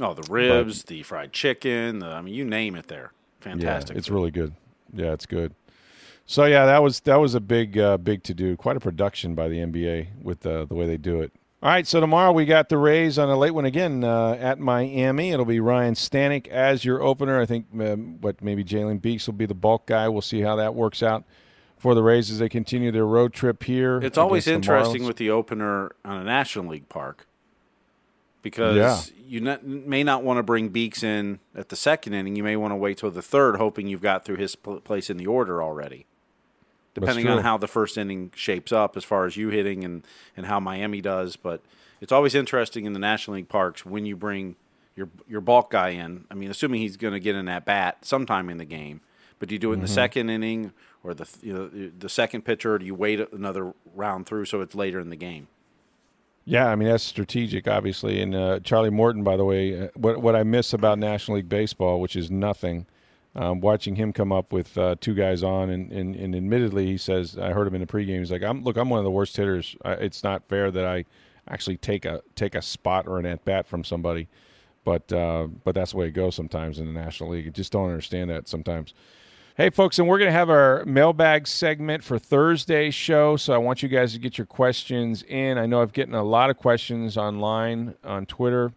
oh, the ribs, the fried chicken. The, I mean, you name it there. Fantastic. Yeah, it's really good. Yeah, it's good. So yeah, that was that was a big uh, big to do. Quite a production by the NBA with uh, the way they do it. All right, so tomorrow we got the Rays on a late one again uh, at Miami. It'll be Ryan Stanek as your opener. I think um, what maybe Jalen Beeks will be the bulk guy. We'll see how that works out for the Rays as they continue their road trip here. It's always the interesting with the opener on a National League park because Yeah. you not, may not want to bring Beeks in at the second inning. You may want to wait till the third, hoping you've got through his pl- place in the order already. Depending on how the first inning shapes up, as far as you hitting and, and how Miami does, but it's always interesting in the National League parks when you bring your your bulk guy in. I mean, assuming he's going to get in that bat sometime in the game, but do you do it in Mm-hmm. the second inning or the you know the second pitcher? Or do you wait another round through so it's later in the game? Yeah, I mean that's strategic, obviously. And uh, Charlie Morton, by the way, uh, what what I miss about National League baseball, which is nothing, um, watching him come up with uh, two guys on, and, and and admittedly, he says I heard him in the pregame. He's like, "I'm look, I'm one of the worst hitters. It's not fair that I actually take a take a spot or an at bat from somebody, but uh, but that's the way it goes sometimes in the National League. I just don't understand that sometimes." Hey, folks, and we're going to have our mailbag segment for Thursday's show. So I want you guys to get your questions in. I know I've gotten a lot of questions online on Twitter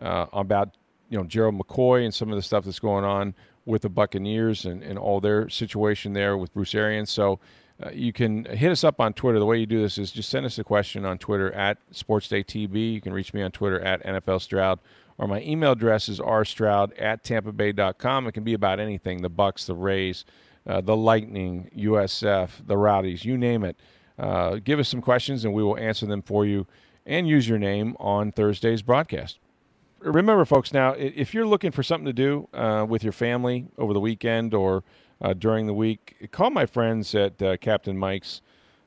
uh, about you know Gerald McCoy and some of the stuff that's going on with the Buccaneers and, and all their situation there with Bruce Arians. So uh, you can hit us up on Twitter. The way you do this is just send us a question on Twitter at SportsDayTB. You can reach me on Twitter at NFL Stroud or my email address is rstroud at tampabay.com. It can be about anything the Bucs, the Rays, uh, the Lightning, USF, the Rowdies, you name it. Uh, give us some questions and we will answer them for you and use your name on Thursday's broadcast. Remember, folks, now, if you're looking for something to do uh, with your family over the weekend or uh, during the week, call my friends at uh, Captain Mike's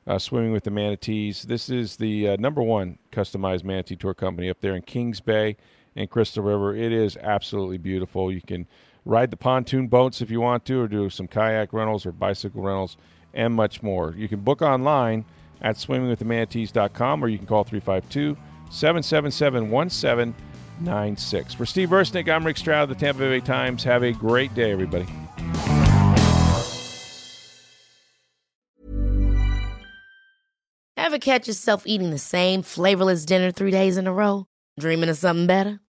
uh, Swimming with the Manatees. This is the number one customized manatee tour company up there in Kings Bay and Crystal River. It is absolutely beautiful. You can ride the pontoon boats if you want to, or do some kayak rentals or bicycle rentals, and much more. You can book online at swimmingwiththemanatees.com or you can call 352 777 1796. For Steve Versnick, I'm Rick Stroud of the Tampa Bay Times. Have a great day, everybody. Ever catch yourself eating the same flavorless dinner three days in a row? Dreaming of something better?